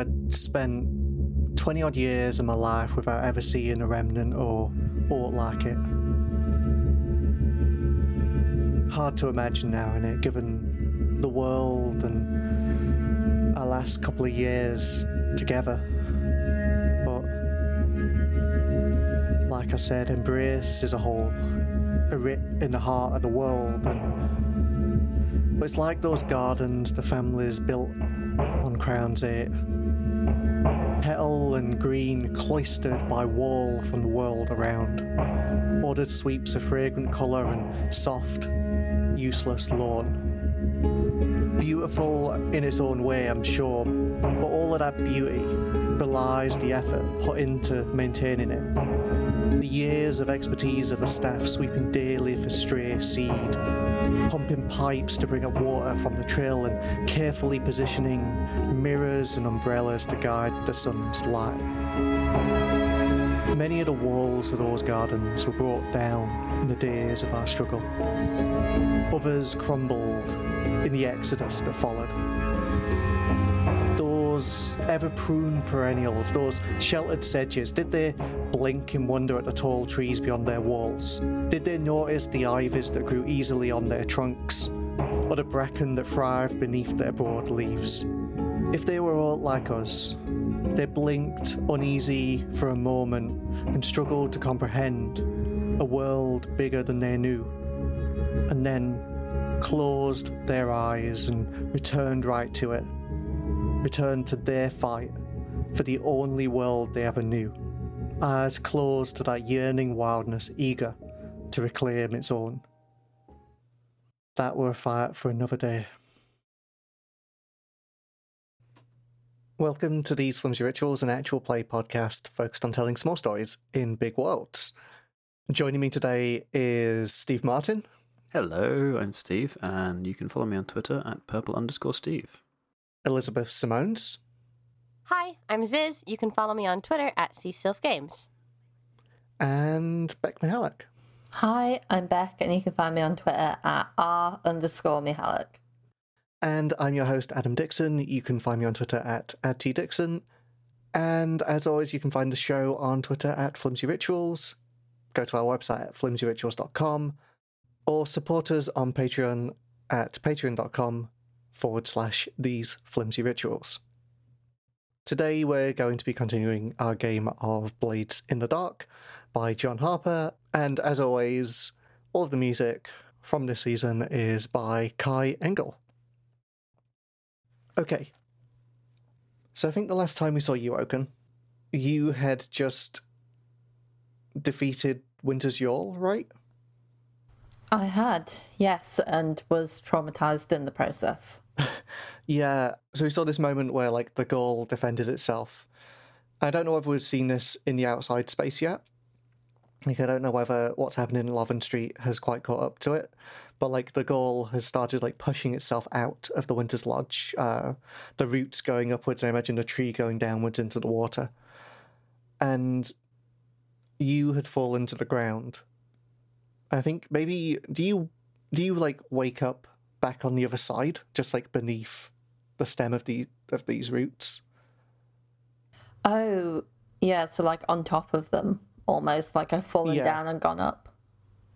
I'd spent 20 odd years of my life without ever seeing a remnant or aught like it. Hard to imagine now, in it, given the world and our last couple of years together. But, like I said, Embrace is a hole, a rip in the heart of the world, and but it's like those gardens the families built on Crown's 8 petal and green cloistered by wall from the world around. Ordered sweeps of fragrant colour and soft, useless lawn. Beautiful in its own way, I'm sure, but all of that beauty belies the effort put into maintaining it. The years of expertise of the staff sweeping daily for stray seed, pumping pipes to bring up water from the trail and carefully positioning mirrors and umbrellas to guide the sun's light. Many of the walls of those gardens were brought down in the days of our struggle. Others crumbled in the exodus that followed. Those ever pruned perennials, those sheltered sedges, did they blink in wonder at the tall trees beyond their walls? Did they notice the ivies that grew easily on their trunks, or the bracken that thrived beneath their broad leaves? If they were all like us, they blinked uneasy for a moment and struggled to comprehend a world bigger than they knew, and then closed their eyes and returned right to it, returned to their fight for the only world they ever knew, eyes closed to that yearning wildness eager to reclaim its own. That were a fight for another day. Welcome to These Flimsy Rituals, an actual play podcast focused on telling small stories in big worlds. Joining me today is Steve Martin. Hello, I'm Steve, and you can follow me on Twitter at purple underscore Steve. Elizabeth Simones. Hi, I'm Ziz. You can follow me on Twitter at CSilfGames. And Beck Mihalik. Hi, I'm Beck, and you can find me on Twitter at r underscore Mihalik. And I'm your host, Adam Dixon. You can find me on Twitter at AdTDixon. And as always, you can find the show on Twitter at Flimsy Rituals. Go to our website at flimsyrituals.com or support us on Patreon at patreon.com forward slash these flimsy rituals. Today we're going to be continuing our game of Blades in the Dark by John Harper, and as always, all of the music from this season is by Kai Engel. Okay. So I think the last time we saw you, Oaken, you had just defeated Winter's Yawl, right? I had, yes, and was traumatized in the process. Yeah, so we saw this moment where like the goal defended itself. I don't know whether we've seen this in the outside space yet. Like I don't know whether what's happening in Loven Street has quite caught up to it, but like the goal has started like pushing itself out of the Winter's Lodge. Uh, the roots going upwards. I imagine the tree going downwards into the water, and you had fallen to the ground. I think maybe do you do you like wake up back on the other side, just like beneath the stem of the of these roots? Oh, yeah, so like on top of them, almost like I've fallen Yeah. down and gone up.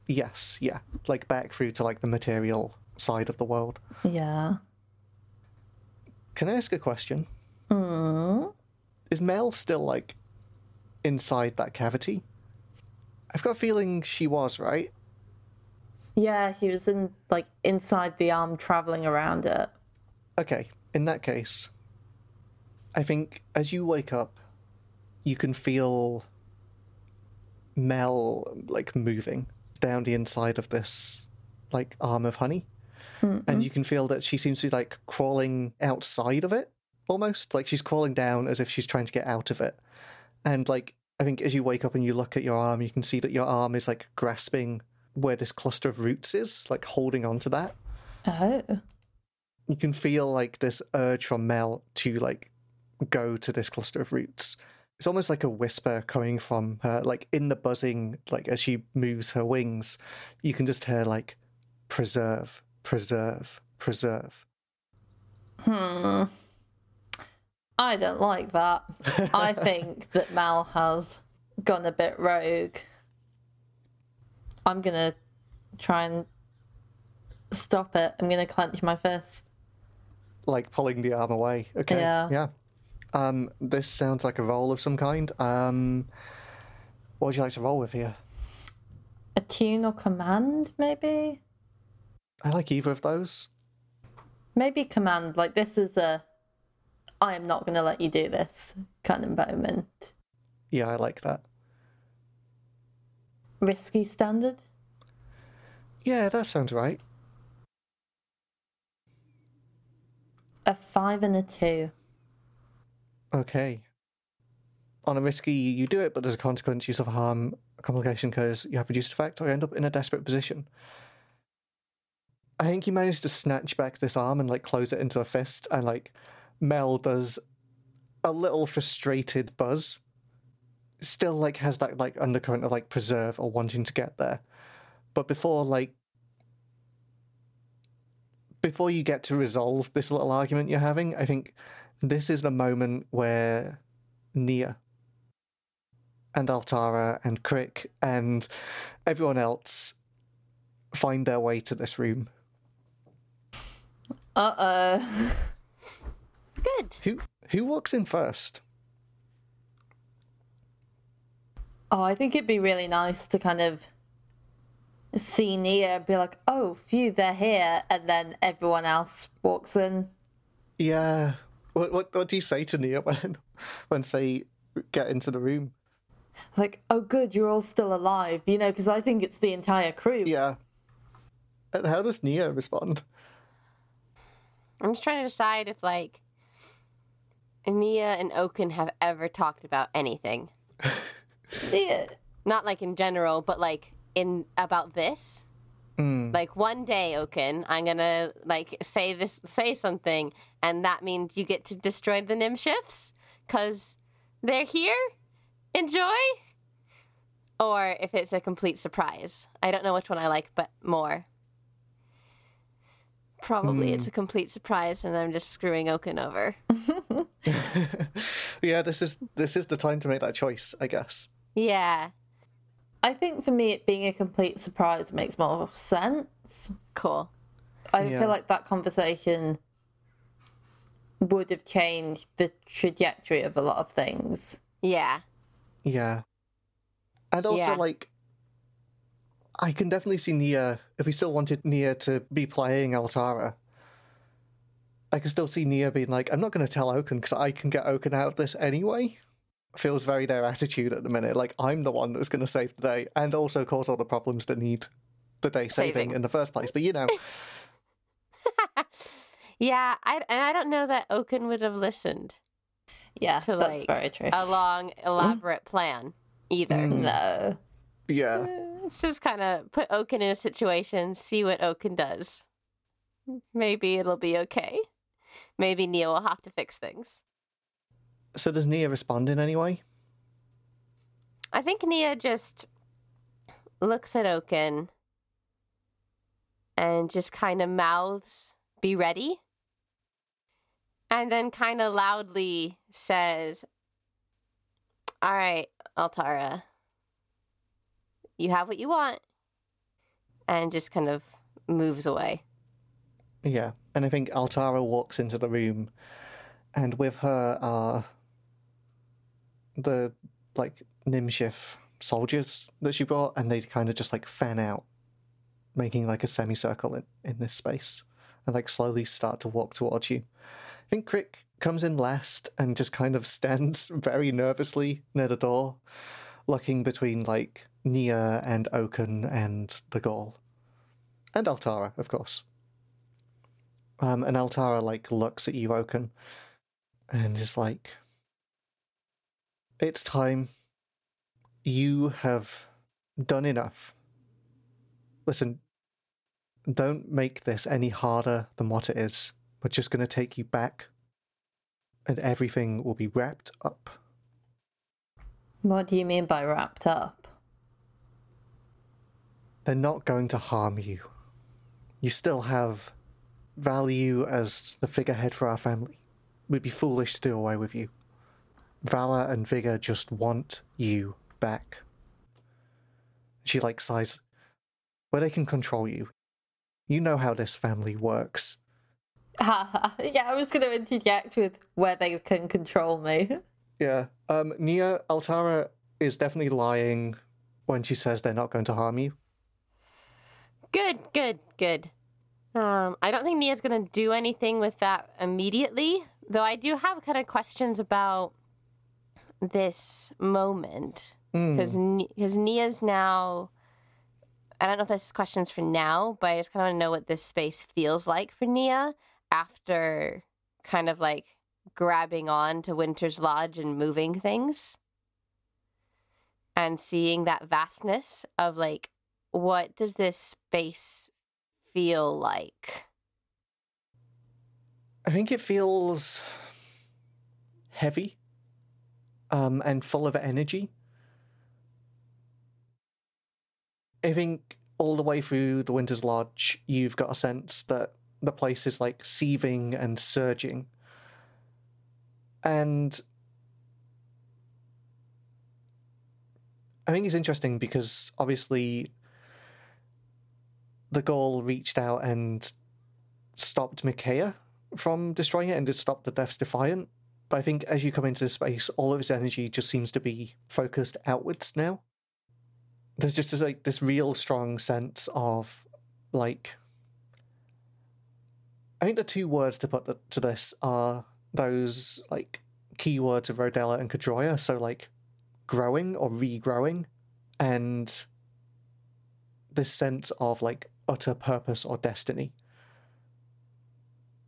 Yes, yeah, like back through to like the material side of the world. Yeah. Can I ask a question? Mm. Is Mel still like inside that cavity? I've got a feeling she was, right? Yeah, he was in like inside the arm traveling around it. Okay, in that case, I think as you wake up, you can feel Mel like moving down the inside of this like arm of honey. And mm-hmm. you can feel that she seems to be like crawling outside of it almost. Like she's crawling down as if she's trying to get out of it. And like I think as you wake up and you look at your arm, you can see that your arm is like grasping where this cluster of roots is, like holding on to that Oh. you can feel like this urge from Mel to like go to this cluster of roots. It's almost like a whisper coming from her, like in the buzzing, like as she moves her wings, you can just hear like preserve, preserve, preserve. Hmm. I don't like that. I think that Mal has gone a bit rogue. I'm gonna try and stop it. I'm gonna clench my fist. like pulling the arm away. Okay. Yeah. Yeah. Um, this sounds like a roll of some kind. Um, what would you like to roll with here? Attune or command, maybe? I like either of those. Maybe command. Like, this is a I am not gonna let you do this kind of moment. Yeah, I like that. Risky standard? Yeah, that sounds right. A five and a two. Okay. On a risky, you do it, but as a consequence, you suffer harm. A complication occurs, you have reduced effect, or you end up in a desperate position. I think you managed to snatch back this arm and like close it into a fist, and like Mel does a little frustrated buzz. Still like has that like undercurrent of like preserve or wanting to get there. But before like before you get to resolve this little argument you're having, I think this is the moment where Nia and Altara and Crick and everyone else find their way to this room. Uh oh. Good. Who who walks in first? Oh, I think it'd be really nice to kind of see Nia and be like, oh, phew, they're here. And then everyone else walks in. Yeah. What what what do you say to Nia when when say get into the room? Like, oh, good, you're all still alive, you know, because I think it's the entire crew. Yeah. And how does Nia respond? I'm just trying to decide if like Nia and Oaken have ever talked about anything. Yeah. Not like in general, but like in about this. Hmm. Like one day, Oaken, I'm gonna like say this, say something, and that means you get to destroy the Nim shifts because they're here. Enjoy. Or if it's a complete surprise. I don't know which one I like, but more. Probably hmm. it's a complete surprise, and I'm just screwing Oaken over. Yeah, this is this is the time to make that choice, I guess. Yeah, I think for me, it being a complete surprise makes more sense. cool. I Yeah. feel like that conversation would have changed the trajectory of a lot of things. Yeah, Yeah. And also, Yeah. like, I can definitely see Nia, if we still wanted Nia to be playing Altara, I can still see Nia being like, I'm not going to tell Oaken because I can get Oaken out of this anyway. Feels very their attitude at the minute. Like, I'm the one that's going to save the day and also cause all the problems that need the day saving, Saving. in the first place. But, you know, yeah. I and I don't know that Oaken would have listened Yeah, to that's like very true. a long, elaborate mm. plan either. Mm. no. yeah. Uh, let's just kind of put Oaken in a situation, see what Oaken does. Maybe it'll be okay. Maybe Neil will have to fix things. So, does Nia respond in any way? I think Nia just looks at Oaken and just kind of mouths, be ready. And then kind of loudly says, All right, Altara, you have what you want. And just kind of moves away. Yeah, and I think Altara walks into the room, and with her are the like Nimshif soldiers that she brought, and they kind of just like fan out, making like a semicircle in, in this space, and like slowly start to walk towards you. I think Crick comes in last and just kind of stands very nervously near the door, looking between like Nia and Oaken and the Gaul. And Altara, of course. Um, and Altara like looks at you, Oaken, and is like, "It's time. You have done enough. Listen, don't make this any harder than what it is. We're just going to take you back, and everything will be wrapped up. What do you mean by wrapped up? They're not going to harm you. You still have value as the figurehead for our family. We'd be foolish to do away with you. Valor and Vigor just want you back. She like sighs. Where they can control you. You know how this family works. yeah, I was going to interject with where they can control me. Yeah. Um, Nia Altara is definitely lying when she says they're not going to harm you. Good, good, good. Um, I don't think Nia's gonna do anything with that immediately, though. I do have kind of questions about this moment hmm. because because Nia's now. I don't know if this question's for now, but I just kind of want to know what this space feels like for Nia after kind of like grabbing on to Winter's Lodge and moving things and seeing that vastness of like what does this space feel like? I think it feels heavy um, and full of energy. I think all the way through the Winter's Lodge, you've got a sense that the place is like seething and surging. And I think it's interesting because obviously the goal reached out and stopped Micaiah from destroying it and it stopped the Death's Defiant. But I think as you come into this space, all of its energy just seems to be focused outwards now. There's just this like this real strong sense of like I think the two words to put to this are those like keywords of Rodella and Kadroya, so like growing or regrowing and this sense of like utter purpose or destiny.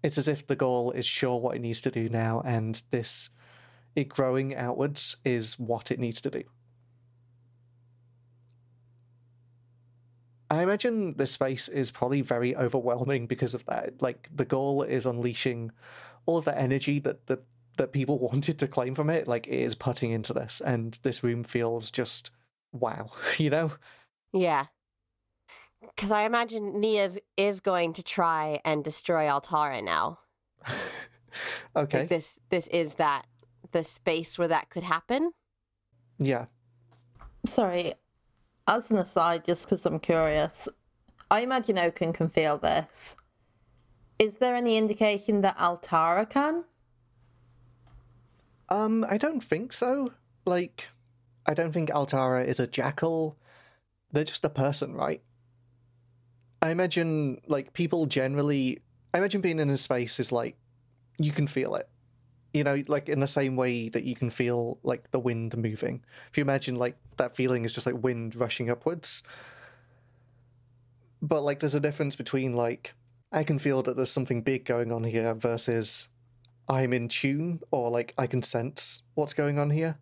It's as if the goal is sure what it needs to do now, and this it growing outwards is what it needs to do. I imagine this space is probably very overwhelming because of that. Like the goal is unleashing all of the energy that the that people wanted to claim from it, like it is putting into this, and this room feels just wow, you know? Yeah. Because I imagine Nia's is going to try and destroy Altara now. okay. Like this this is that the space where that could happen. Yeah. Sorry, as an aside, just because I'm curious, I imagine Oaken can feel this. Is there any indication that Altara can? Um, I don't think so. Like, I don't think Altara is a jackal. They're just a person, right? I imagine, like, people generally. I imagine being in a space is like, you can feel it. You know, like in the same way that you can feel, like, the wind moving. If you imagine, like, that feeling is just like wind rushing upwards. But, like, there's a difference between, like, I can feel that there's something big going on here versus I'm in tune or like I can sense what's going on here.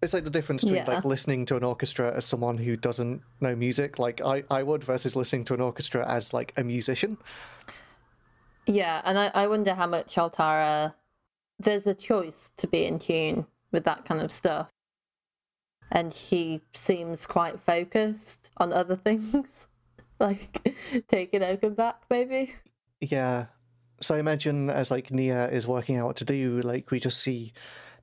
It's like the difference between Yeah. like listening to an orchestra as someone who doesn't know music, like I, I would, versus listening to an orchestra as like a musician. Yeah, and I, I wonder how much Altara. There's a choice to be in tune with that kind of stuff. And he seems quite focused on other things. like taking Oaken back, maybe? Yeah. So I imagine as like Nia is working out what to do, like we just see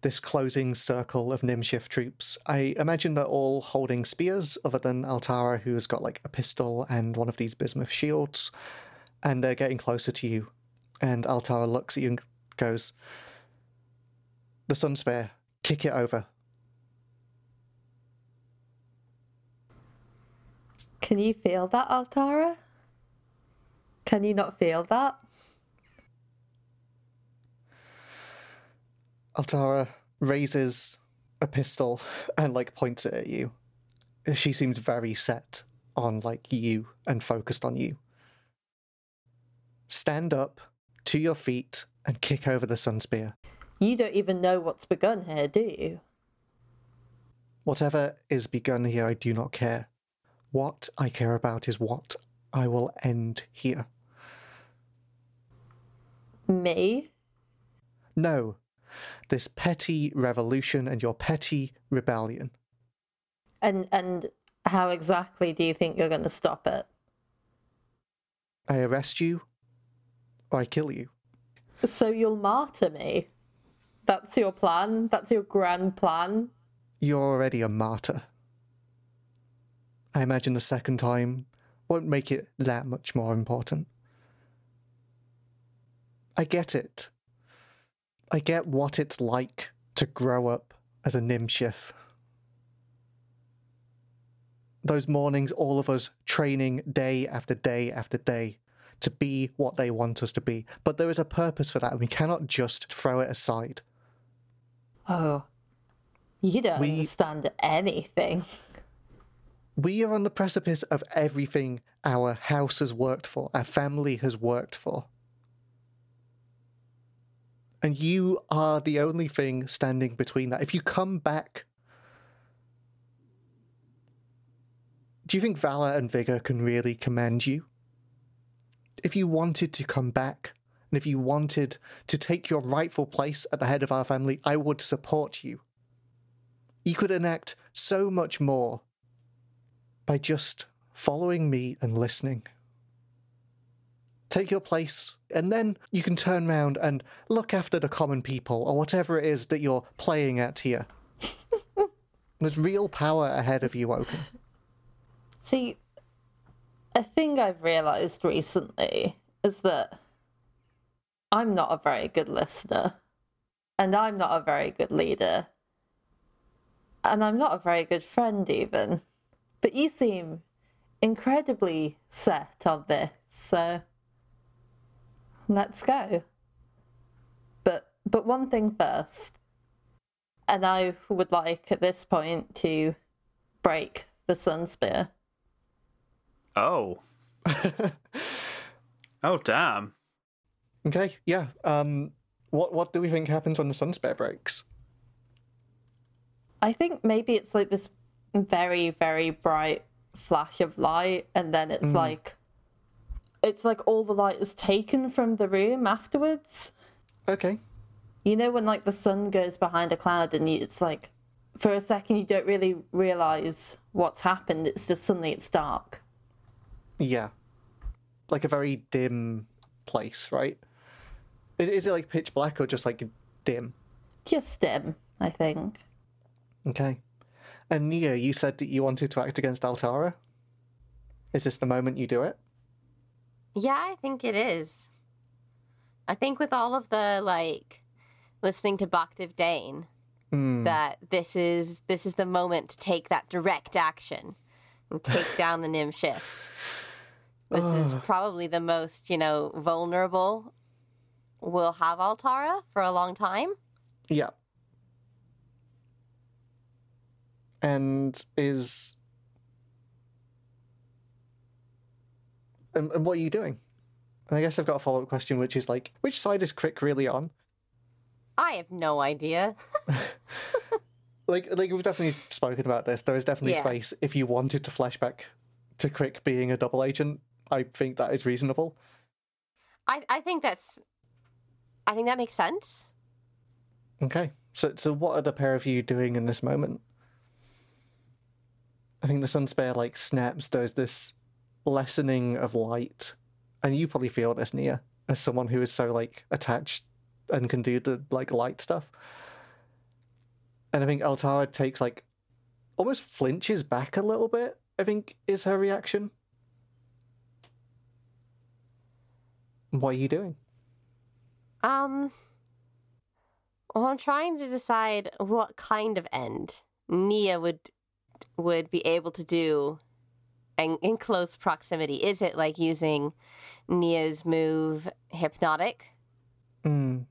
this closing circle of Nimshift troops. I imagine they're all holding spears, other than Altara, who's got like a pistol and one of these bismuth shields, and they're getting closer to you. And Altara looks at you and goes, "The sun spear, kick it over." Can you feel that, Altara? Can you not feel that? Altara raises a pistol and like points it at you. She seems very set on like you and focused on you. Stand up to your feet and kick over the sun spear. You don't even know what's begun here, do you? Whatever is begun here, I do not care. What I care about is what I will end here. Me? No, this petty revolution and your petty rebellion. And and how exactly do you think you're going to stop it? I arrest you or I kill you. So you'll martyr me? That's your plan? That's your grand plan? You're already a martyr. I imagine the second time won't make it that much more important. I get it. I get what it's like to grow up as a Nimshif. Those mornings, all of us training day after day after day to be what they want us to be. But there is a purpose for that, and we cannot just throw it aside. Oh. You don't We- understand anything. We are on the precipice of everything our house has worked for, our family has worked for. And you are the only thing standing between that. If you come back, do you think Valor and Vigor can really command you? If you wanted to come back, and if you wanted to take your rightful place at the head of our family, I would support you. You could enact so much more by just following me and listening. Take your place, and then you can turn around and look after the common people or whatever it is that you're playing at here. There's real power ahead of you, Oaken. See, a thing I've realised recently is that I'm not a very good listener, and I'm not a very good leader, and I'm not a very good friend, even. But you seem incredibly set on this, so let's go. But but one thing first, and I would like at this point to break the sun spear. Oh. oh, damn. Okay, yeah. Um, what what do we think happens when the sun spear breaks? I think maybe it's like this very, very bright flash of light, and then it's like it's like all the light is taken from the room afterwards. Okay. You know when like the sun goes behind a cloud and you, it's like for a second you don't really realize what's happened. It's just suddenly it's dark. Yeah. Like a very dim place, right? Is, is it like pitch black or just like dim? Just dim, I think. Okay. And Nia, you said that you wanted to act against Altara. Is this the moment you do it? Yeah, I think it is. I think with all of the like listening to Bhaktiv Dane, hmm. that this is this is the moment to take that direct action and take down the Nim shifts. This is probably the most, you know, vulnerable we'll have Altara for a long time. Yeah. And is. And, and what are you doing? And I guess I've got a follow up question, which is like, which side is Crick really on? I have no idea. Like, like we've definitely spoken about this. There is definitely Yeah. space if you wanted to flashback to Crick being a double agent. I think that is reasonable. I I think that's I think that makes sense. Okay. So, so what are the pair of you doing in this moment? I think the sun spare like snaps. There's this lessening of light, and you probably feel this, Nia, as someone who is so like attached and can do the like light stuff. And I think Altara takes like almost flinches back a little bit. I think is her reaction. What are you doing? Um well, I'm trying to decide what kind of end Nia would would be able to do in, in close proximity. Is it like using Nia's move hypnotic Mm,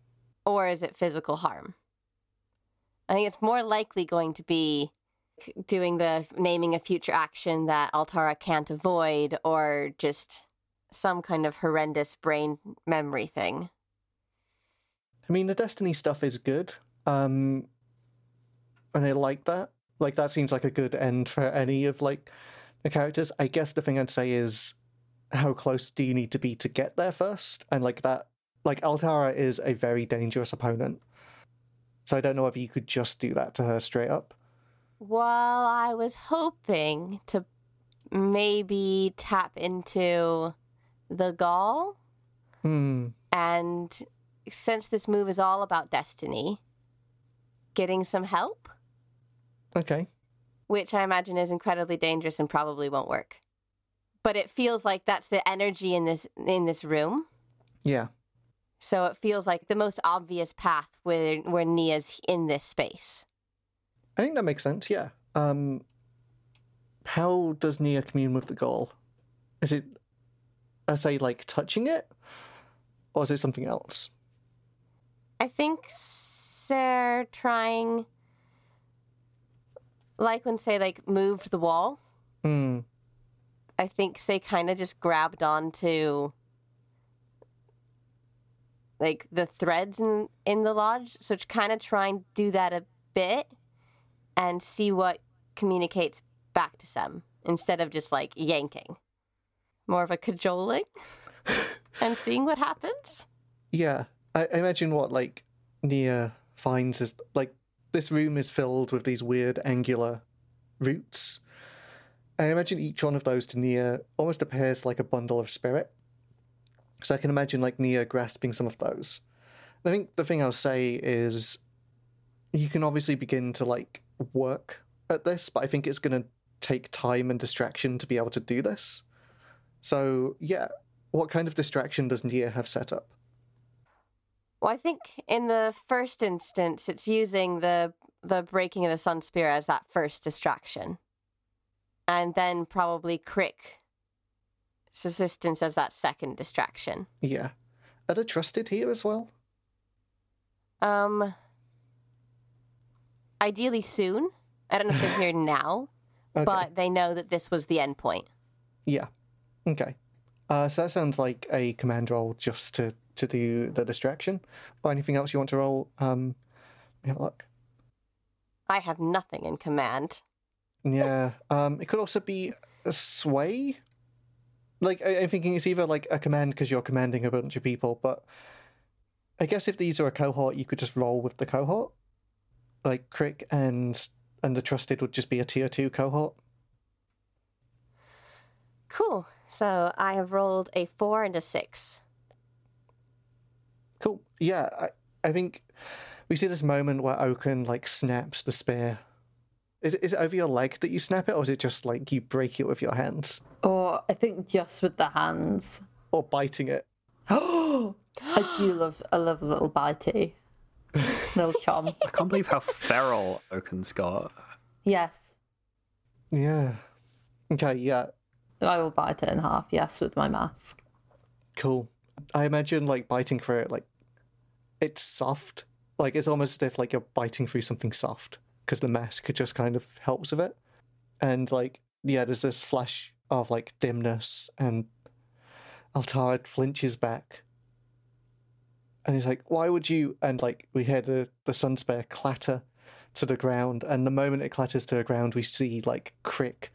or is it physical harm? I think it's more likely going to be doing the naming a future action that Altara can't avoid or just some kind of horrendous brain memory thing. I mean, the Destiny stuff is good. Um, and I like that. Like, that seems like a good end for any of, like, the characters. I guess the thing I'd say is, how close do you need to be to get there first? And, like, that, like, Altara is a very dangerous opponent. So I don't know if you could just do that to her straight up. Well, I was hoping to maybe tap into the gall Hmm. and since this move is all about destiny, getting some help, Okay. Which I imagine is incredibly dangerous and probably won't work. But it feels like that's the energy in this in this room. Yeah. So it feels like the most obvious path where where Nia's in this space. I think that makes sense, yeah. Um how does Nia commune with the goal? Is it I say like touching it? Or is it something else? I think they're trying, like when say like moved the wall. Hmm. I think say kind of just grabbed onto like the threads in in the lodge. So to kind of try and do that a bit and see what communicates back to Sem instead of just like yanking. More of a cajoling and seeing what happens. Yeah. I, I imagine what like Nia finds is like this room is filled with these weird angular roots. I imagine each one of those to Nia almost appears like a bundle of spirit. So I can imagine like Nia grasping some of those. I think the thing I'll say is you can obviously begin to like work at this, but I think it's going to take time and distraction to be able to do this. So, yeah, what kind of distraction does Nia have set up? Well, I think in the first instance, it's using the the breaking of the sun spear as that first distraction, and then probably Crick assistance as that second distraction. Yeah. Are they trusted here as well? Um, ideally soon. I don't know if they're here now, Okay. but they know that this was the end point. Yeah. Okay. Uh, so that sounds like a command roll just to, to do the distraction. Or anything else you want to roll? Um, let me have a look. I have nothing in command. Yeah. Um, it could also be a sway. Like I, I'm thinking it's either like a command because you're commanding a bunch of people, but I guess if these are a cohort, you could just roll with the cohort. Like Crick and and the trusted would just be a tier two cohort. Cool. So I have rolled a four and a six. Cool. Yeah, I, I think we see this moment where Oaken like snaps the spear. Is it, is it over your leg that you snap it, or is it just like you break it with your hands, Or I think just with the hands. or biting it? Oh, I do love I love a little bitey, little chom. I can't believe how feral Oaken's got. Yes, Yeah. Okay. Yeah. I will bite it in half. Yes, with my mask. Cool. I imagine like biting through it, like it's soft. Like it's almost as if like you're biting through something soft because the mask just kind of helps with it. And like yeah, there's this flash of like dimness, and Altara flinches back, and he's like, "Why would you?" And like we hear the the sun spear clatter to the ground, and the moment it clatters to the ground, we see like Crick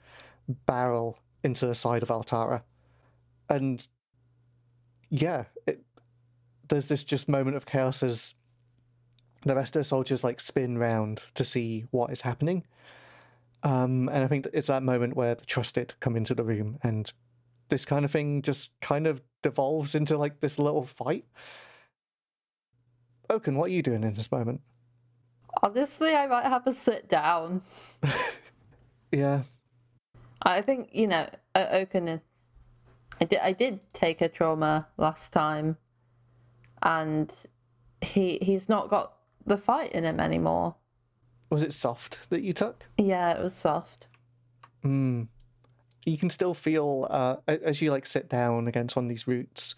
barrel into the side of Altara, and yeah, it, there's this just moment of chaos as the rest of the soldiers like spin round to see what is happening. Um, and I think that it's that moment where the trusted come into the room, and this kind of thing just kind of devolves into like this little fight. Oaken, what are you doing in this moment? Honestly, I might have a sit down. Yeah, I think you know, Oaken. I did. I did take a trauma last time, and he he's not got the fight in him anymore. was it soft that you took? Yeah, it was soft. Mm. You can still feel uh, as you like sit down against one of these roots.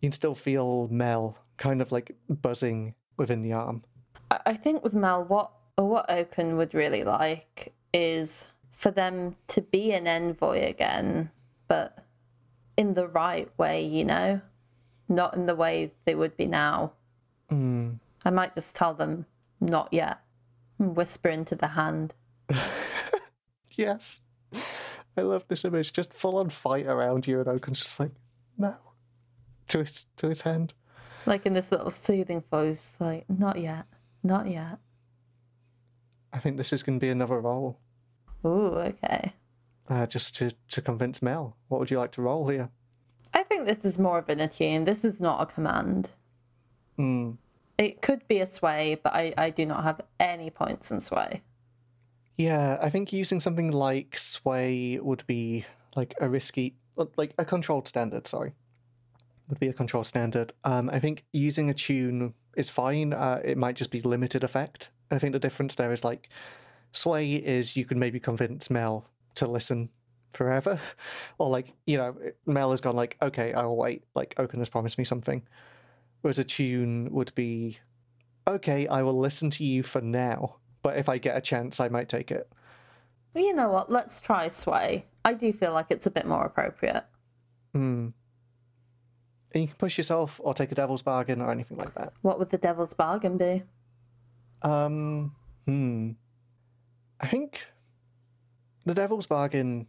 You can still feel Mel kind of like buzzing within the arm. I I think with Mel, what what Oaken would really like is for them to be an envoy again, but in the right way, you know, not in the way they would be now. Mm. I might just tell them not yet, and whisper into the hand. Yes. I love this image. Just full on fight around you, and Oaken's just like, no. To his, to his hand. like in this little soothing voice, like, not yet, not yet. I think this is going to be another roll. Ooh, okay. Uh, just to, to convince Mel. What would you like to roll here? I think this is more of an attune. This is not a command. It could be a sway, but I, I do not have any points in sway. Yeah, I think using something like sway would be like a risky, like a controlled standard. Sorry, would be a controlled standard. Um, I think using attune is fine. Uh, it might just be limited effect. And I think the difference there is like sway is you can maybe convince Mel to listen forever, or like you know Mel has gone like okay I'll wait. Like Oaken has promised me something, whereas attune would be okay I will listen to you for now, but if I get a chance I might take it. Well, you know what? Let's try sway. I do feel like it's a bit more appropriate. Hmm. And you can push yourself or take a devil's bargain or anything like that. What would the devil's bargain be? Um, hmm. I think the devil's bargain.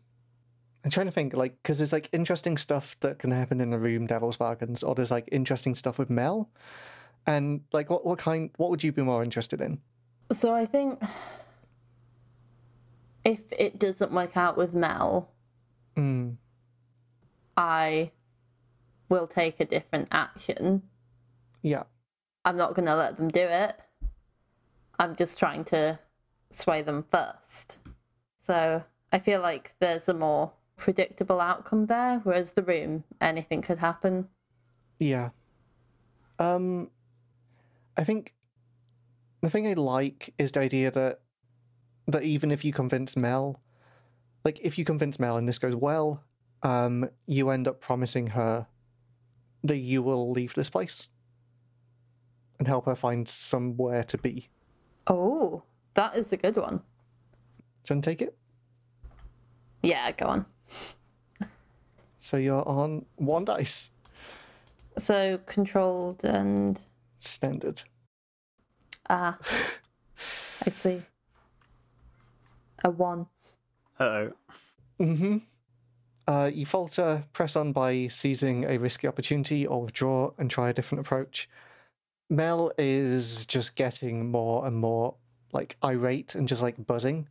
I'm trying to think, like, because there's like interesting stuff that can happen in a room, devil's bargains, or there's like interesting stuff with Mel, and like, what what kind? What would you be more interested in? So I think if it doesn't work out with Mel, mm. I will take a different action. Yeah, I'm not going to let them do it. I'm just trying to sway them first. So I feel like there's a more predictable outcome there, whereas the room, anything could happen. yeah. Um, I think the thing I like is the idea that that even if you convince Mel, like if you convince Mel and this goes well, um, you end up promising her that you will leave this place and help her find somewhere to be. Oh, that is a good one. Do you want to take it? Yeah, go on. So you're on one dice, So controlled and standard. ah, I see. A one. Uh oh. Uh, you falter, press on by seizing a risky opportunity, or withdraw and try a different approach. Mel is just getting more and more like irate and just like buzzing.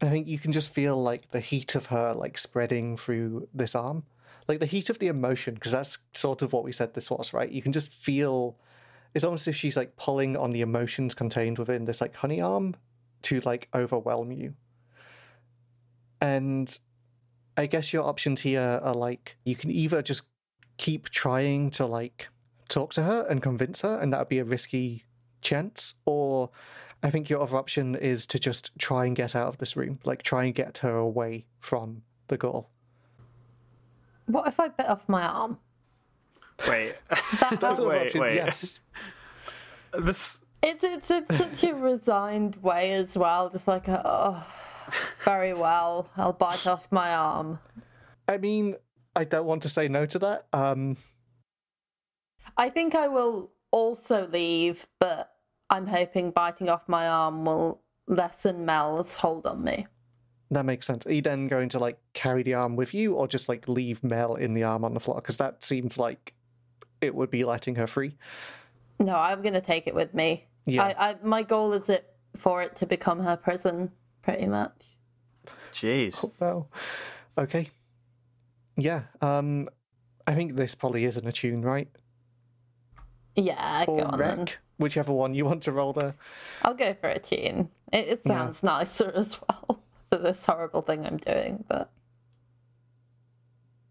I think you can just feel like the heat of her like spreading through this arm, like the heat of the emotion, because that's sort of what we said this was, right? You can just feel it's almost as if she's like pulling on the emotions contained within this like honey arm to like overwhelm you. And I guess your options here are like you can either just keep trying to like talk to her and convince her, and that would be a risky chance, or I think your other option is to just try and get out of this room, like try and get her away from the goal. What if I bit off my arm? Wait. That That's how- Wait, option. wait. Yes. this. It's it's in such a resigned way as well. Just like, oh, very well. I'll bite off my arm. I mean, I don't want to say no to that. Um, I think I will also leave, but I'm hoping biting off my arm will lessen Mel's hold on me. that makes sense. Are you then going to like carry the arm with you, or just like leave Mel in the arm on the floor? Because that seems like it would be letting her free. No, I'm gonna take it with me. Yeah. I, I my goal is it for it to become her prison, pretty much. Jeez. Well, okay. Yeah. Um, I think this probably isn't attune, right? Yeah, Or go on then. whichever one you want to roll there. I'll go for attune. It, it sounds nicer as well for this horrible thing I'm doing, but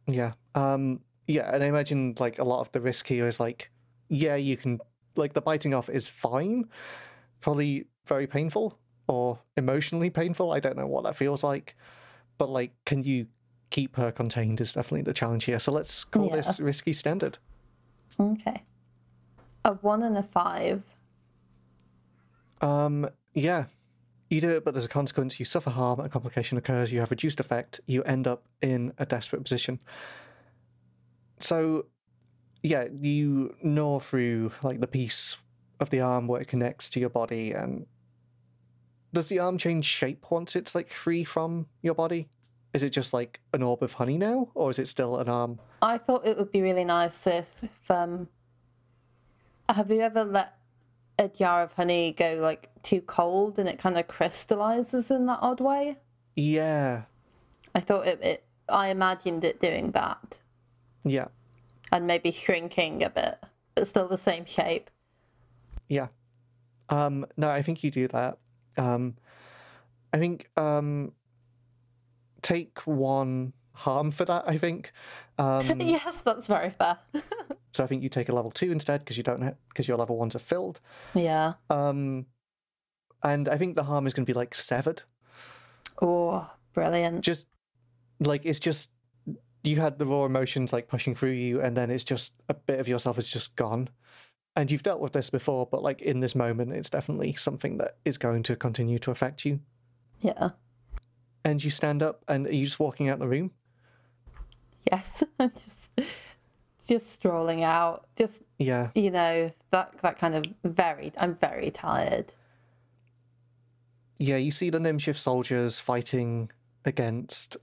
Yeah. Um yeah, and I imagine like a lot of the risk here is like, yeah, you can like the biting off is fine. Probably very painful or emotionally painful. I don't know what that feels like. But like can you keep her contained is definitely the challenge here. So let's call Yeah. this risky standard. okay. A one and a five. Um yeah. You do it, but there's a consequence. You suffer harm, a complication occurs, you have reduced effect, you end up in a desperate position. So, yeah, you gnaw through like the piece of the arm where it connects to your body, and does the arm change shape once it's like free from your body? Is it just like an orb of honey now, or is it still an arm? I thought it would be really nice if, if um have you ever let a jar of honey go like too cold and it kind of crystallizes in that odd way? Yeah, I thought it, it I imagined it doing that yeah, and maybe shrinking a bit but still the same shape. Yeah. Um, no, I think you do that. Um, I think um, take one harm for that. I think. Um, yes, that's very fair. so I think you take a level two instead because you don't because your level ones are filled. yeah. Um, and I think the harm is going to be like severed. Oh, brilliant. Just like it's just you had the raw emotions like pushing through you, and then it's just a bit of yourself is just gone. And you've dealt with this before, but like in this moment, it's definitely something that is going to continue to affect you. Yeah. And you stand up, and are you just walking out the room? Yes. I'm just just strolling out. Just Yeah. you know, that that kind of very I'm very tired. Yeah, you see the Nimshift soldiers fighting against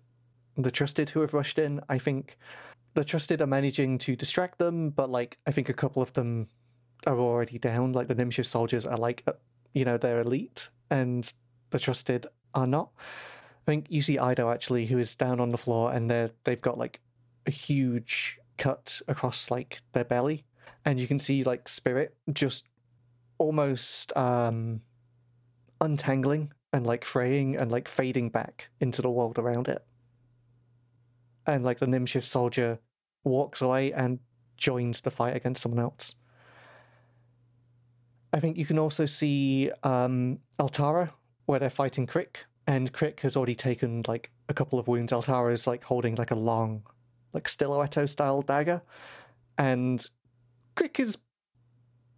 the Trusted who have rushed in. I think the Trusted are managing to distract them, but like I think a couple of them are already down. Like the Nimshift soldiers are like, uh, you know, they're elite, and the Trusted are not. I think you see Ido actually, who is down on the floor, and they're they've got like a huge cut across like their belly, and you can see like Spirit just almost um untangling and like fraying and like fading back into the world around it. And like the Nimshift soldier walks away and joins the fight against someone else. I think you can also see um, Altara where they're fighting Crick, and Crick has already taken like a couple of wounds. Altara is like holding like a long, like stiletto style dagger, and Crick is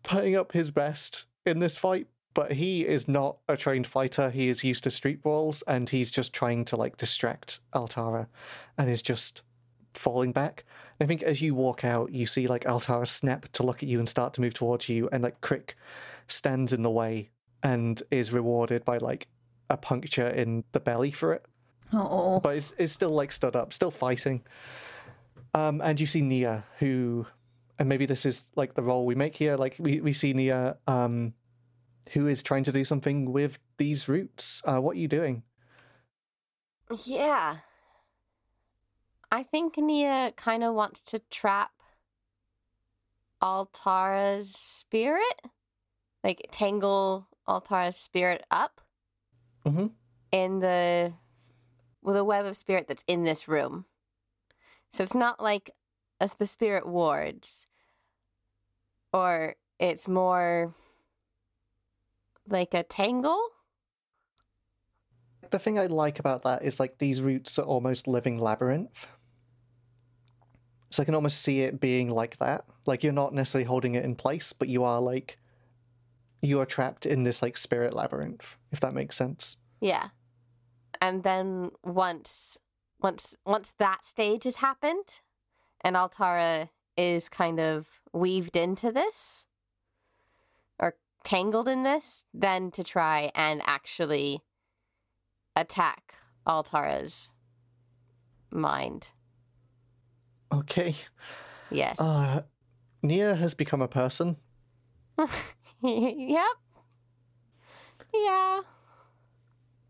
putting up his best in this fight, but he is not a trained fighter. He is used to street brawls, and he's just trying to like distract Altara, and is just falling back. And I think as you walk out, you see like Altara snap to look at you and start to move towards you, and like Crick stands in the way and is rewarded by like a puncture in the belly for it. Oh. But it's, it's still like stood up, still fighting. Um, and you see Nia, who, and maybe this is like the role we make here. Like we, we see Nia, um, who is trying to do something with these roots. Uh, what are you doing? Yeah. I think Nia kind of wants to trap Altara's spirit, like tangle Altara's spirit up Mhm. in the with a web of spirit that's in this room. So it's not like as the spirit wards, or it's more like a tangle. The thing I like about that is like these roots are almost living labyrinth. So I can almost see it being like that. Like you're not necessarily holding it in place, but you are like you are trapped in this like spirit labyrinth, if that makes sense. Yeah. And then once once once that stage has happened and Altara is kind of weaved into this or tangled in this, then to try and actually attack Altara's mind. Okay. Yes. Uh Nia has become a person. yep. Yeah.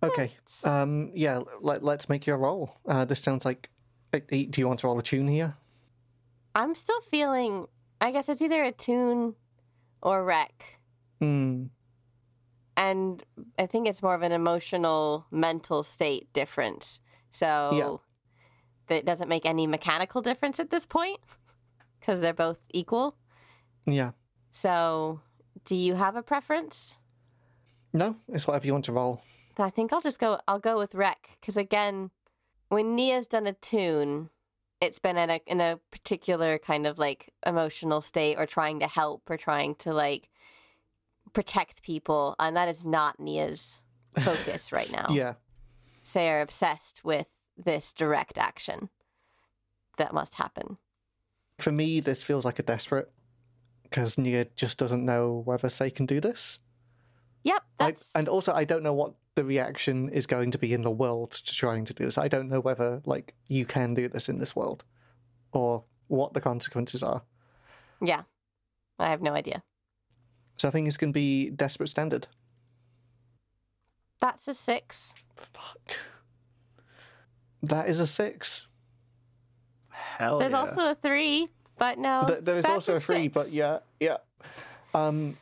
Okay. Um yeah, let, let's make your roll. Uh this sounds like uh, do you want to roll attune here? I'm still feeling I guess it's either attune or wreck. Hmm. and I think it's more of an emotional, mental state difference. So that doesn't make any mechanical difference at this point because they're both equal. Yeah. So, do you have a preference? No, it's whatever you want to roll. I think I'll just go. I'll go with wreck because again, when Nia's done attune, it's been in a in a particular kind of like emotional state or trying to help or trying to like protect people, and that is not Nia's focus right now. Yeah. They are obsessed with this direct action that must happen. For me, this feels like a desperate because Nia just doesn't know whether Say can do this. Yep, I, and also, I don't know what the reaction is going to be in the world to trying to do this. I don't know whether like you can do this in this world, or what the consequences are. yeah. I have no idea. So I think it's going to be desperate standard. That's a six. Fuck. That is a six. Hell yeah. There's yeah. also a three, but no. Th- there is also a three, but yeah, yeah, Um,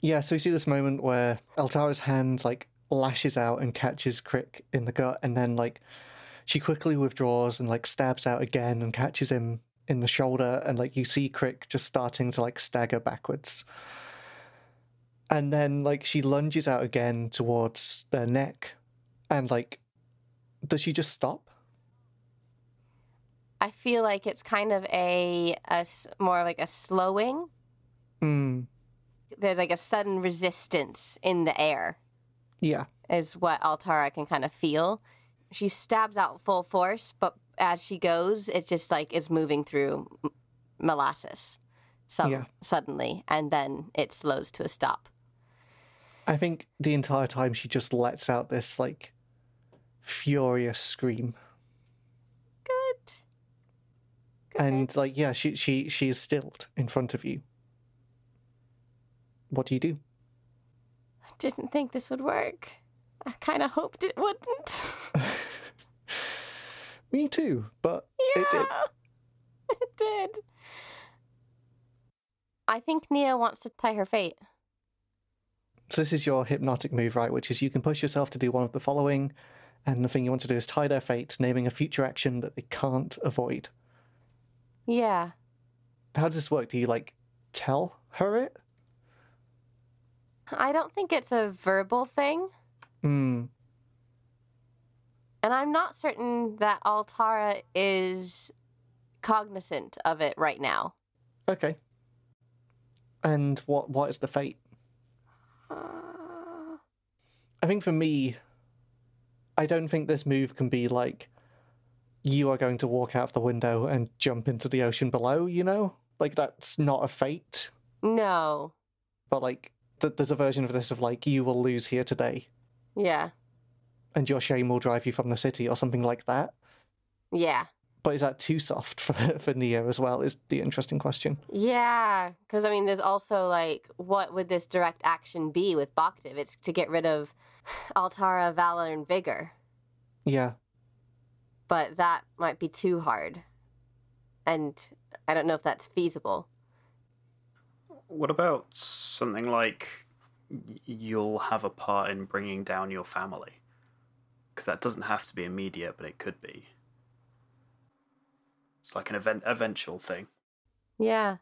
yeah, so we see this moment where Altara's hand like lashes out and catches Crick in the gut, and then like she quickly withdraws and like stabs out again and catches him in the shoulder, and like you see Crick just starting to like stagger backwards. And then like she lunges out again towards their neck, and like, does she just stop? I feel like it's kind of a, a more like a slowing. Hmm. There's like a sudden resistance in the air, Yeah. is what Altara can kind of feel. She stabs out full force, but as she goes, it just like is moving through molasses some Yeah. suddenly, and then it slows to a stop. I think the entire time she just lets out this like furious scream. Good. And like yeah, she she she is stilled in front of you. What do you do? I didn't think this would work. I kind of hoped it wouldn't. Me too, but yeah, it did. it did. I think Nia wants to tie her fate. So this is your hypnotic move, right? Which is you can push yourself to do one of the following, and the thing you want to do is tie their fate, naming a future action that they can't avoid. Yeah. How does this work? Do you like tell her it? I don't think it's a verbal thing, Hmm. and I'm not certain that Altara is cognizant of it right now. Okay. And what what is the fate? Uh, I think for me, I don't think this move can be like you are going to walk out the window and jump into the ocean below, you know? Like that's not a fate, no. but like th- there's a version of this of like you will lose here today Yeah. and your shame will drive you from the city or something like that. Yeah. But is that too soft for for Neo as well? Is the interesting question. Yeah. Because, I mean, there's also like, what would this direct action be with Bhaktiv? It's to get rid of Altara, Valor, and Vigor. Yeah. But that might be too hard. And I don't know if that's feasible. What about something like you'll have a part in bringing down your family? Because that doesn't have to be immediate, but it could be. It's like an event, eventual thing. Yeah.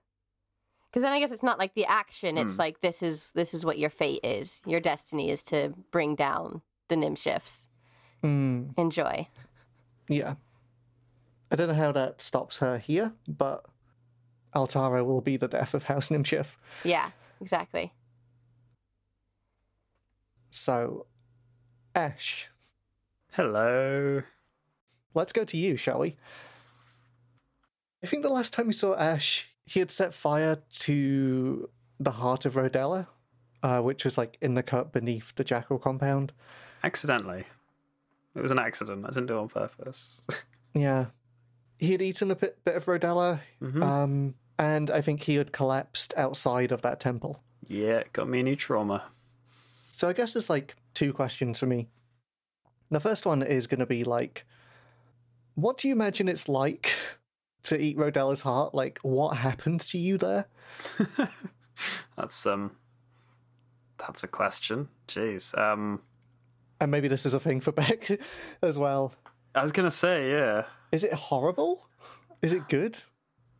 Because then I guess it's not like the action. It's Hmm. like this is this is what your fate is. Your destiny is to bring down the Nimshifts. Mm, Enjoy. yeah. I don't know how that stops her here, but Altara will be the death of House Nimshift. Yeah, exactly. So, Ash, Hello. let's go to you, shall we? I think the last time we saw Ash, he had set fire to the heart of Rodella, uh, which was like in the cut beneath the Jackal compound. Accidentally. It was an accident. I didn't do it on purpose. Yeah. He had eaten a bit, bit of Rodella, Mhm. um, and I think he had collapsed outside of that temple. yeah, it got me a new trauma. So I guess there's like two questions for me. The first one is going to be like, what do you imagine it's like to eat Rodella's heart? Like, what happens to you there? That's um. That's a question. Jeez. Um. And maybe this is a thing for Beck as well. I was gonna say yeah. Is it horrible? Is it good?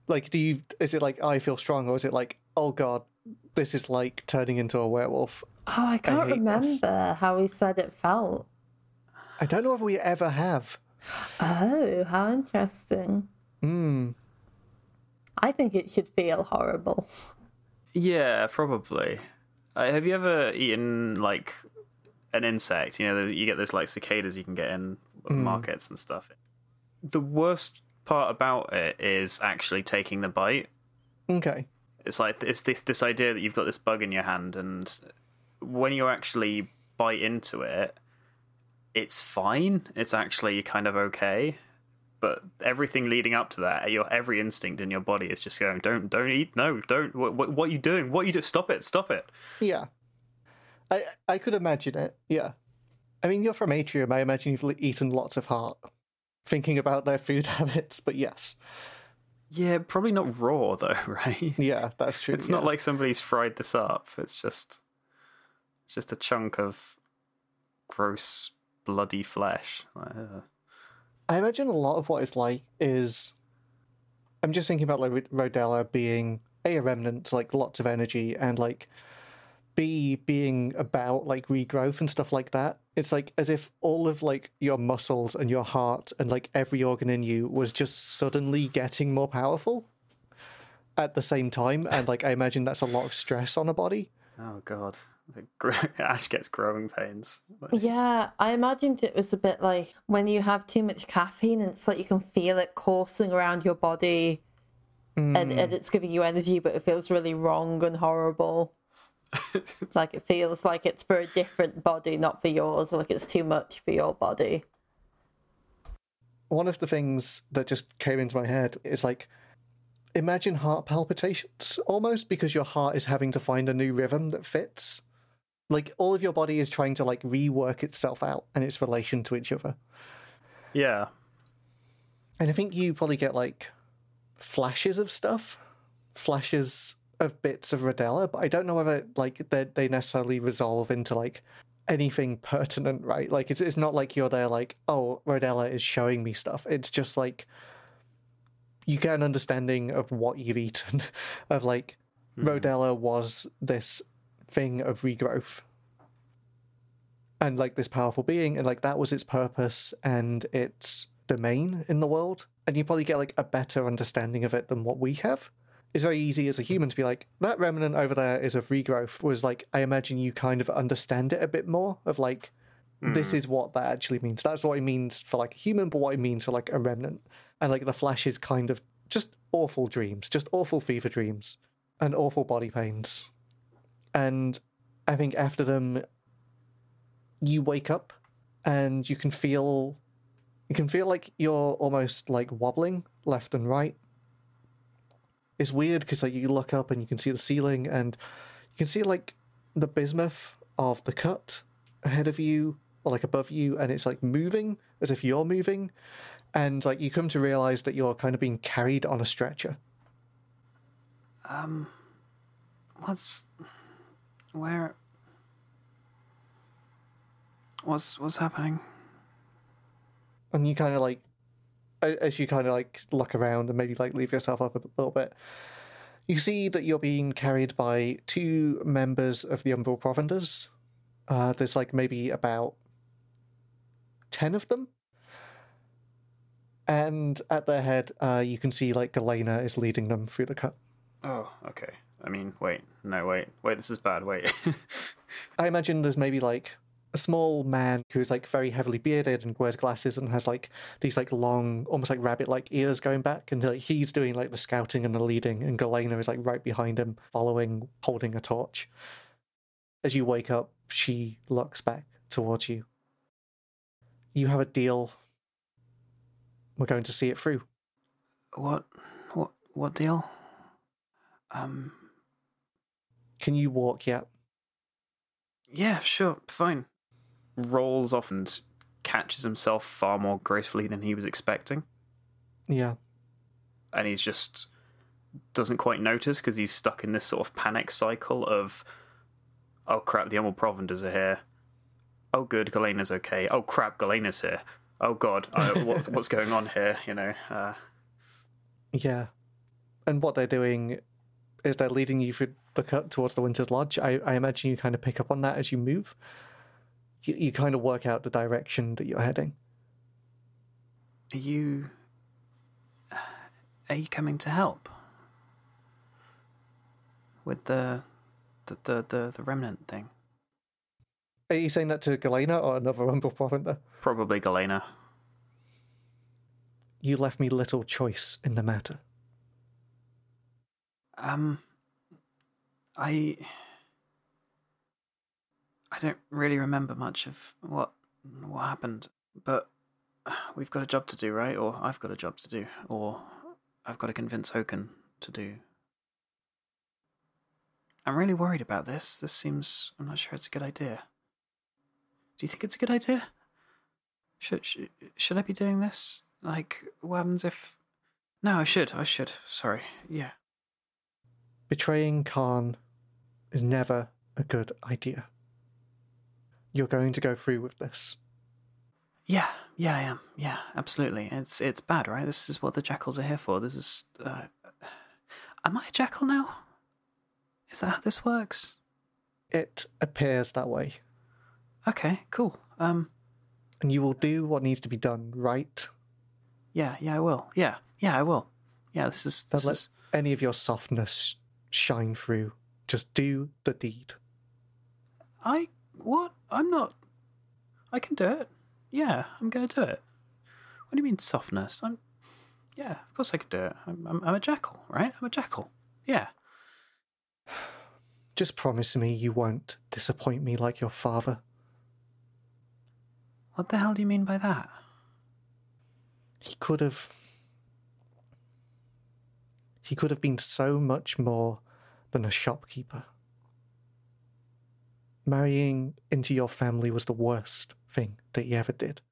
Like, do you? Is it like I feel strong, or is it like, oh god, this is like turning into a werewolf? Oh, I can't hate this. remember how he said it felt. I don't know if we ever have. Oh, how interesting. Hmm. I think it should feel horrible. Yeah, probably. Uh, have you ever eaten like an insect? You know, you get those like cicadas you can get in markets and stuff. The worst part about it is actually taking the bite. Okay. It's like it's this this idea that you've got this bug in your hand, and when you actually bite into it, it's fine. It's actually kind of okay. But everything leading up to that, your every instinct in your body is just going, "Don't, don't eat! No, don't! What, what, what are you doing? What are you do? Stop it! Stop it!" Yeah. I I could imagine it. Yeah. I mean, you're from Atrium. I imagine you've eaten lots of heart, thinking about their food habits. But yes. Yeah, probably not raw though, right? Yeah, that's true. It's yeah. not like somebody's fried this up. It's just it's just a chunk of gross bloody flesh. Uh, I imagine a lot of what it's like is. I'm just thinking about like Rodella being a, a remnant, like lots of energy, and like b being about like regrowth and stuff like that. It's like as if all of like your muscles and your heart and like every organ in you was just suddenly getting more powerful at the same time, and like I imagine that's a lot of stress on a body. oh god. Ash gets growing pains. Yeah, I imagined it was a bit like when you have too much caffeine and it's like you can feel it coursing around your body and, and mm. it's giving you energy, but it feels really wrong and horrible. like it feels like it's for a different body, not for yours, like it's too much for your body. one of the things that just came into my head is like imagine heart palpitations almost because your heart is having to find a new rhythm that fits like all of your body is trying to like rework itself out and its relation to each other Yeah. and i think you probably get like flashes of stuff flashes of bits of rodella but i don't know whether like they, they necessarily resolve into like anything pertinent right? Like it's, it's not like you're there like oh rodella is showing me stuff. It's just like you get an understanding of what you've eaten of like hmm. rodella was this thing of regrowth. And like this powerful being and like that was its purpose and its domain in the world. And you probably get like a better understanding of it than what we have it's very easy as a human to be like that remnant over there is of regrowth was like i imagine you kind of understand it a bit more of like this hmm. is what that actually means. That's what it means for like a human but what it means for like a remnant. And like the flash is kind of just awful dreams just awful fever dreams and awful body pains. And i think after them you wake up and you can feel you can feel like you're almost like wobbling left and right it's weird because like you look up and you can see the ceiling and you can see like the bismuth of the cut ahead of you or like above you and it's like moving as if you're moving and like you come to realize that you're kind of being carried on a stretcher Um what's where what's what's happening? and you kind of like as you kind of like look around and maybe like leave yourself up a little bit you see that you're being carried by two members of the umbral provenders uh, there's like maybe about 10 of them and at their head uh, you can see like galena is leading them through the cut Oh, okay. I mean, wait. No, wait. Wait, this is bad. Wait. I imagine there's maybe like a small man who's like very heavily bearded and wears glasses and has like these like long, almost like rabbit like ears going back, and like he's doing like the scouting and the leading, and Galena is like right behind him, following, holding a torch. As you wake up, she looks back towards you. You have a deal. We're going to see it through. what what what deal? Um Can you walk yet? yeah, sure, fine. Rolls off and catches himself far more gracefully than he was expecting. Yeah. and he's just doesn't quite notice because he's stuck in this sort of panic cycle of oh crap the Umbral Provenders are here oh good Galena's okay oh crap Galena's here oh god uh, what, what's going on here you know uh, Yeah. And what they're doing is they're leading you through the cut towards the Winter's Lodge. I, I imagine you kind of pick up on that as you move. You, you kind of work out the direction that you're heading. are you are you coming to help with the the the the, the remnant thing Are you saying that to Galena or another Rumble probably Galena You left me little choice in the matter. Um, I I don't really remember much of what what happened, but we've got a job to do, right? Or I've got a job to do, or I've got to convince Oaken to do. I'm really worried about this. This seems. I'm not sure it's a good idea. Do you think it's a good idea? Should should, should I be doing this? Like, what happens if No, I should. I should. Sorry. Yeah. Betraying Khan is never a good idea. You're going to go through with this. Yeah, yeah, I am. Yeah, absolutely. It's it's bad, right? This is what the jackals are here for. This is. Uh, am I a jackal now? Is that how this works? It appears that way. Okay, cool. Um, And you will do what needs to be done, right? yeah, yeah, I will. Yeah, yeah, I will. Yeah, this is Don't this let is. any of your softness shine through. Just do the deed. I what? I'm not. I can do it. Yeah, I'm gonna do it. What do you mean softness? I'm. Yeah, of course I can do it. I'm, I'm, I'm a jackal, right? I'm a jackal. Yeah. Just promise me you won't disappoint me like your father. What the hell do you mean by that? He could have. He could have been so much more than a shopkeeper. Marrying into your family was the worst thing that you ever did.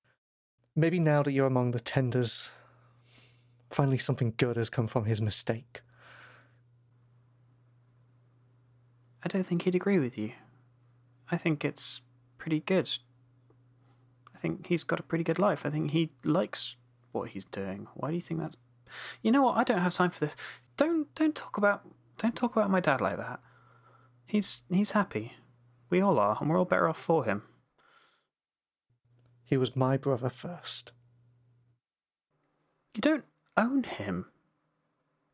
Maybe now that you're among the tenders, finally something good has come from his mistake. I don't think he'd agree with you. I think it's pretty good. I think he's got a pretty good life. I think he likes what he's doing. Why do you think that's? You know what? I don't have time for this. Don't don't talk about don't talk about my dad like that. He's he's happy. We all are, and we're all better off for him. He was my brother first. You don't own him.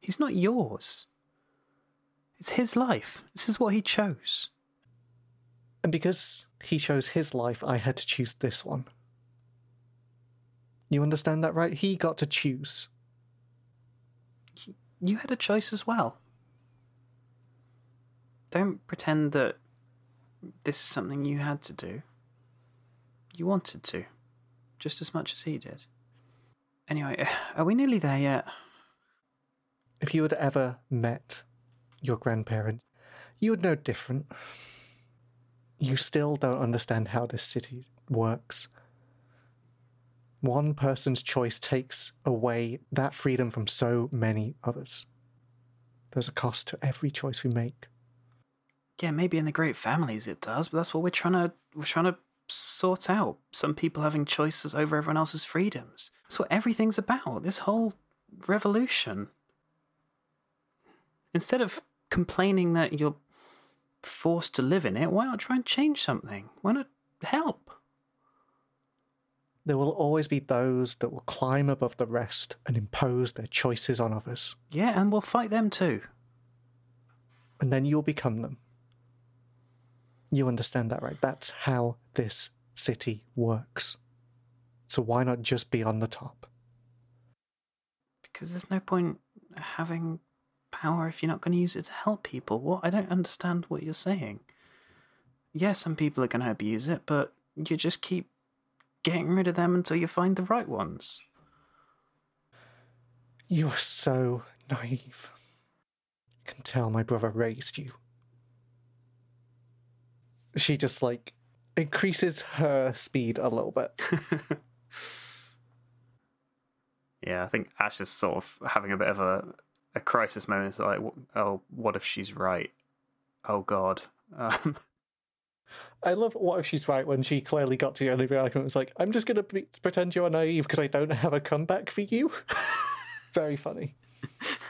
He's not yours. It's his life. This is what he chose. And because he chose his life, I had to choose this one. You understand that, right? He got to choose. You had a choice as well. Don't pretend that this is something you had to do. You wanted to, just as much as he did. Anyway, are we nearly there yet? If you had ever met your grandparent, you would know different. You still don't understand how this city works. One person's choice takes away that freedom from so many others. There's a cost to every choice we make. Yeah, maybe in the great families it does, but that's what we're trying to we're trying to sort out. Some people having choices over everyone else's freedoms. That's what everything's about. This whole revolution. Instead of complaining that you're forced to live in it, why not try and change something? Why not help? There will always be those that will climb above the rest and impose their choices on others, Yeah, and we'll fight them too. and then you'll become them. You understand that, right? That's how this city works. So why not just be on the top? Because there's no point having power if you're not going to use it to help people. What? I don't understand what you're saying. Yeah, some people are going to abuse it, but you just keep getting rid of them until you find the right ones. You are so naive. I can tell my brother raised you. She just like increases her speed a little bit. Yeah, I think Ash is sort of having a bit of a, a crisis moment. It's like, oh, what if she's right? Oh, God. Um, I love what if she's right when she clearly got to the end of the argument. and was like, I'm just going to pretend you're naive because I don't have a comeback for you. Very funny.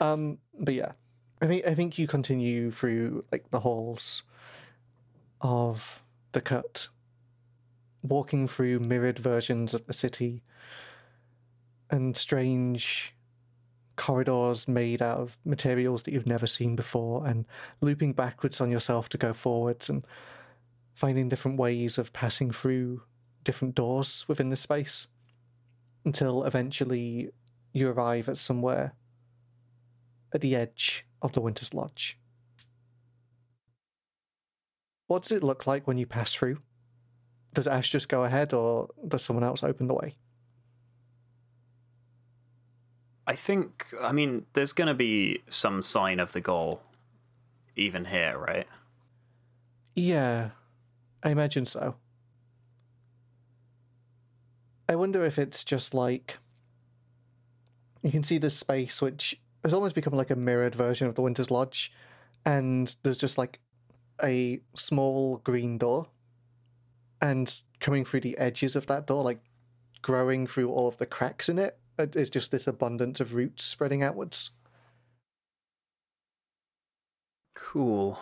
Um, but yeah, I think I think you continue through like the halls of the cut, walking through mirrored versions of the city and strange corridors made out of materials that you've never seen before, and looping backwards on yourself to go forwards and finding different ways of passing through different doors within the space until eventually you arrive at somewhere at the edge of the Winter's Lodge. What does it look like when you pass through? Does Ash just go ahead or does someone else open the way? I think, I mean, there's going to be some sign of the gall even here, right? Yeah, I imagine so. I wonder if it's just like you can see this space which has almost become like a mirrored version of the Winter's Lodge, and there's just like a small green door, and coming through the edges of that door, like growing through all of the cracks in it, uh, just this abundance of roots spreading outwards. Cool.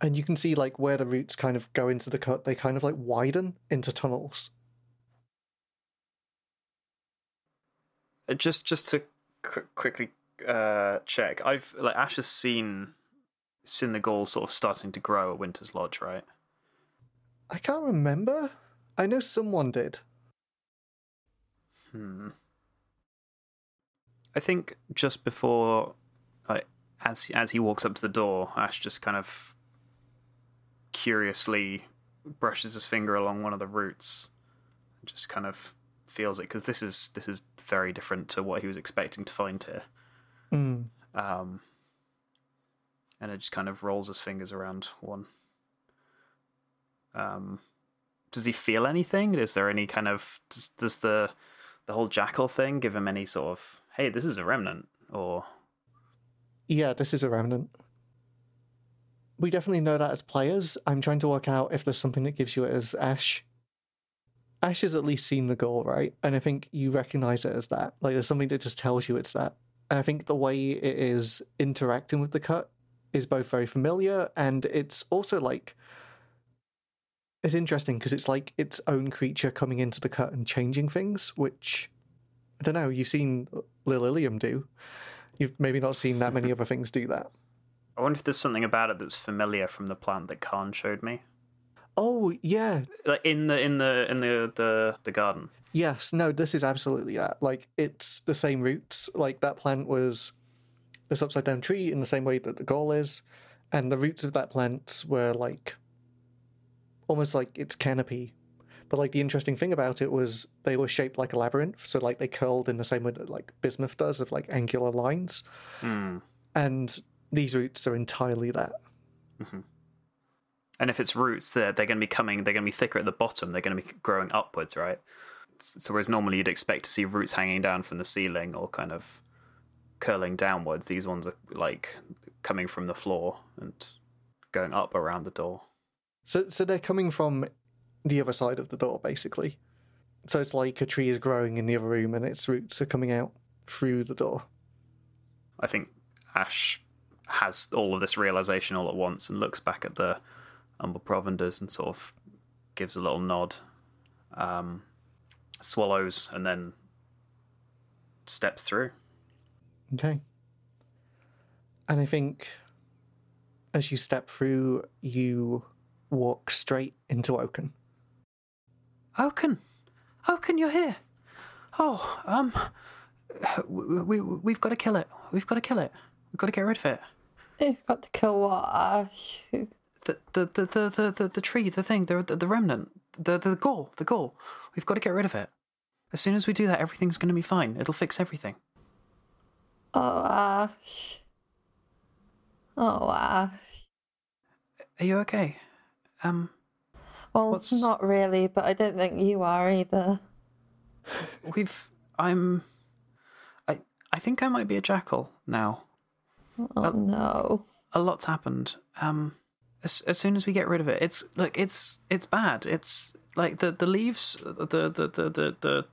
And you can see like where the roots kind of go into the cut, they kind of like widen into tunnels. Uh, Just just to qu- quickly uh, check, I've like Ash has seen gall sort of starting to grow at Winter's Lodge, right? I can't remember. I know someone did. Hmm. I think just before, like as as he walks up to the door, Ash just kind of curiously brushes his finger along one of the roots, and just kind of feels it because this is this is very different to what he was expecting to find here. Mm. Um, and it just kind of rolls his fingers around one. Um, does he feel anything? Is there any kind of does, does the the whole jackal thing give him any sort of hey, this is a remnant or Yeah, this is a remnant. We definitely know that as players. I'm trying to work out if there's something that gives you it as Ash. Ash has at least seen the gall, right? And I think you recognize it as that. Like there's something that just tells you it's that. And I think the way it is interacting with the cut is both very familiar and it's also like it's interesting because it's like its own creature coming into the cut and changing things, which I don't know, you've seen Lilium do. You've maybe not seen that many other things do that. I wonder if there's something about it that's familiar from the plant that Khan showed me. Oh yeah, Like in the in the in the the, the garden. yes. No, this is absolutely that. Like it's the same roots. Like that plant was this upside down tree in the same way that the gall is, and the roots of that plant were like almost like its canopy. But like the interesting thing about it was they were shaped like a labyrinth, so like they curled in the same way that like bismuth does of like angular lines, Hmm. and these roots are entirely that. And if it's roots, they're they're going to be coming. They're going to be thicker at the bottom. They're going to be growing upwards, right? So whereas normally you'd expect to see roots hanging down from the ceiling or kind of curling downwards, these ones are like coming from the floor and going up around the door. So, so they're coming from the other side of the door, basically. So it's like a tree is growing in the other room, and its roots are coming out through the door. I think Ash has all of this realization all at once and looks back at the Umbral Provenders and sort of gives a little nod, um, swallows, and then steps through. Okay. And I think as you step through, you walk straight into Oaken. Oaken, Oaken, you're here. Oh, um, we, we we've got to kill it. We've got to kill it. We've got to get rid of it. You've got to kill what, The the the the the, the, the tree, the thing, the, the the remnant, the the gall, the gall. We've got to get rid of it. As soon as we do that, everything's going to be fine. It'll fix everything. Oh, Ash. Oh, Ash. Are you okay? Um, Well, What's- not really, but I don't think you are either. we've. I'm. I I think I might be a jackal now. Oh, no. a lot's happened. Um, as, as soon as we get rid of it, it's look, it's it's bad. It's like the the leaves, the the the the the,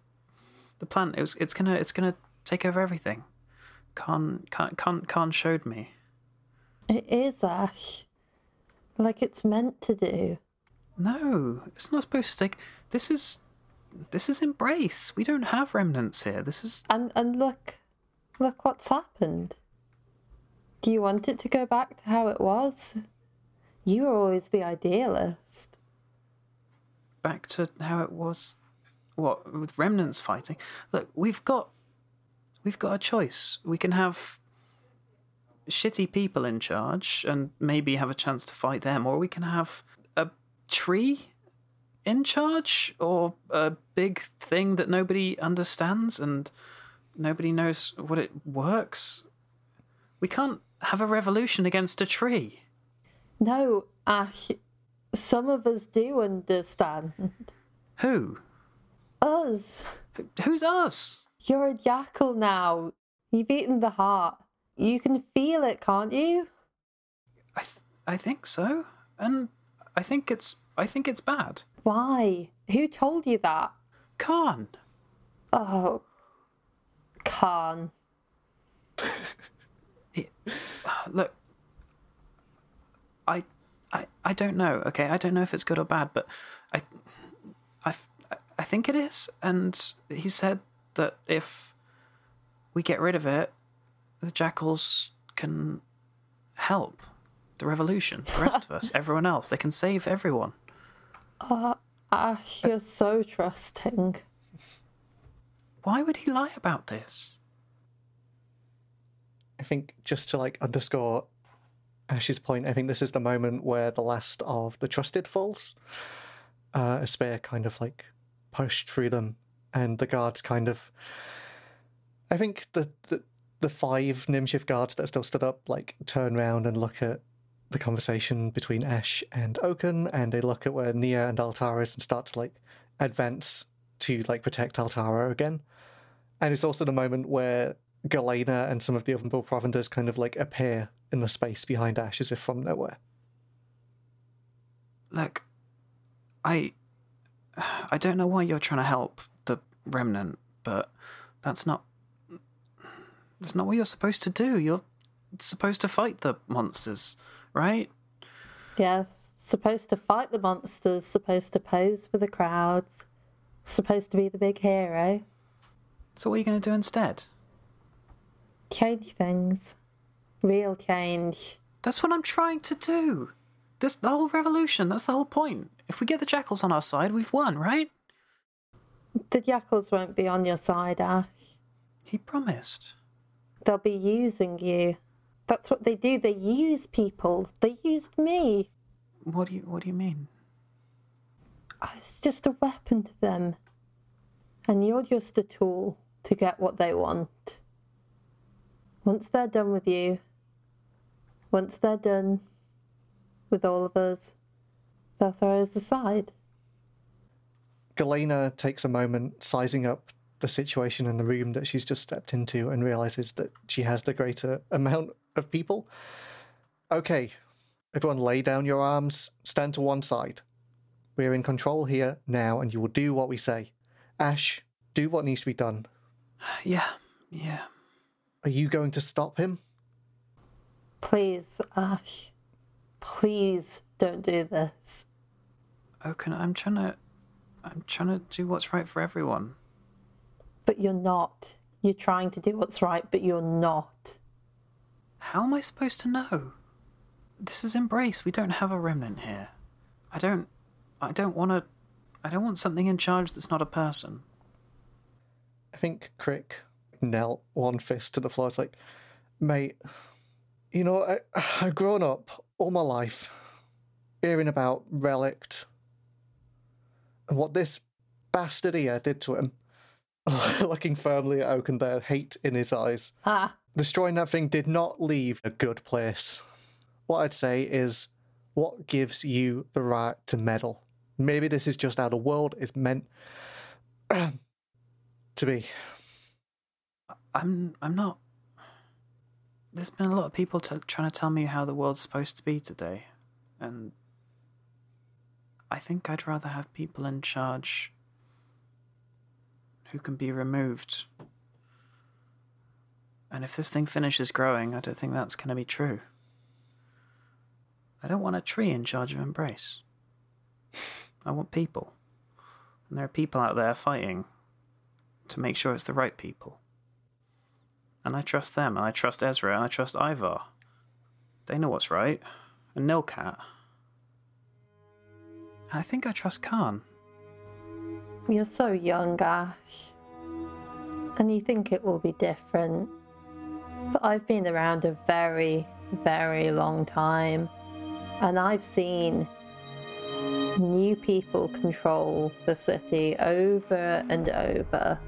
the plant. It's it's gonna it's gonna take over everything. Khan Khan Khan Khan showed me. It is, Ash. Like it's meant to do. No, it's not supposed to take. This is this is embrace. We don't have remnants here. This is And and look, look what's happened. Do you want it to go back to how it was? You were always the idealist. back to how it was. What with remnants fighting? Look, we've got we've got a choice. We can have shitty people in charge and maybe have a chance to fight them, or we can have a tree in charge, or a big thing that nobody understands and nobody knows what it works. We can't have a revolution against a tree. No, Ash. Some of us do understand. Who? Us. Who's us? You're a jackal now. You've eaten the heart. You can feel it, can't you? I th- I think so, and I think it's I think it's bad. Why? Who told you that? Khan. Oh, Khan. Look, I, I, I don't know. Okay, I don't know if it's good or bad, but I, I, I think it is. And he said that if we get rid of it, the jackals can help the revolution. The rest of us, everyone else, they can save everyone. Ash, you're so trusting. Why would he lie about this? I think just to like underscore Ash's point, I think this is the moment where the last of the trusted falls. Uh, a spear kind of like pushed through them, and the guards kind of. I think the the, the five Nimshift guards that still stood up like turn around and look at the conversation between Ash and Oaken, and they look at where Nia and Altara is and start to like advance to like protect Altara again. And it's also the moment where Galena and some of the other Provenders kind of like appear in the space behind Ash as if from nowhere. Look, I, I don't know why you're trying to help remnant, but that's not. That's not what you're supposed to do. You're supposed to fight the monsters, right? Yeah, supposed to fight the monsters, supposed to pose for the crowds, supposed to be the big hero. So what are you going to do instead? Change things. Real change. That's what I'm trying to do. This the whole revolution. That's the whole point. If we get the jackals on our side, we've won, right? The jackals won't be on your side, Ash. He promised. They'll be using you. That's what they do. They use people. They used me. What do you What do you mean? It's just a weapon to them. And you're just a tool to get what they want. Once they're done with you, once they're done with all of us, they'll throw us aside. Galena takes a moment sizing up the situation in the room that she's just stepped into and realizes that she has the greater amount of people. Okay, everyone lay down your arms, stand to one side. We're in control here now, and you will do what we say. Ash, do what needs to be done. Yeah, yeah. Are you going to stop him? Please, Ash. Please don't do this. Oh, Oaken, I'm trying to. I'm trying to do what's right for everyone. But you're not. You're trying to do what's right, but you're not. How am I supposed to know? This is embrace. We don't have a remnant here. I don't. I don't want to. I don't want something in charge that's not a person. I think Crick knelt one fist to the floor. It's like, mate, you know, I, I've grown up all my life hearing about Relict and what this bastard here did to him. Looking firmly at Oaken there, hate in his eyes. Ah, Destroying that thing did not leave a good place. What I'd say is, what gives you the right to meddle? Maybe this is just how the world is meant to be. I'm. I'm not. There's been a lot of people t- trying to tell me how the world's supposed to be today, and I think I'd rather have people in charge who can be removed. And if this thing finishes growing, I don't think that's going to be true. I don't want a tree in charge of Embrace. I want people. And there are people out there fighting to make sure it's the right people. And I trust them, and I trust Ezra, and I trust Ivar. They know what's right. And Nilcat. I think I trust Khan. you're so young, Ash. And you think it will be different. But I've been around a very, very long time. And I've seen new people control the city over and over.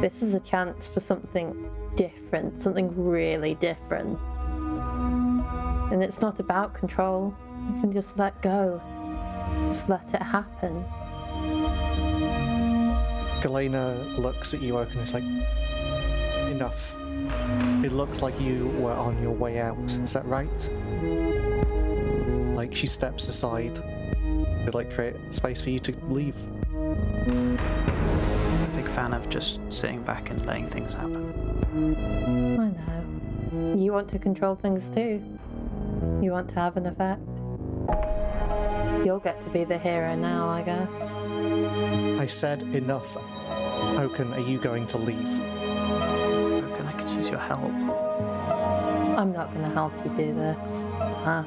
This is a chance for something different, something really different. And it's not about control. You can just let go. Just let it happen. Galena looks at you, Oak, and is like, enough. It looked like you were on your way out. Is that right? Like she steps aside to like create space for you to leave. I'm a big fan of just sitting back and letting things happen. I know. You want to control things too. You want to have an effect. You'll get to be the hero now, I guess. I said enough. Oaken, are you going to leave? Oaken, I could use your help. I'm not going to help you do this. Ash.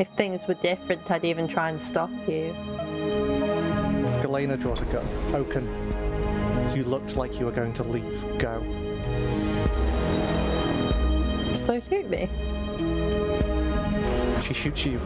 If things were different, I'd even try and stop you. Galena draws a gun. Oaken, you looked like you were going to leave. Go. So shoot me. She shoots you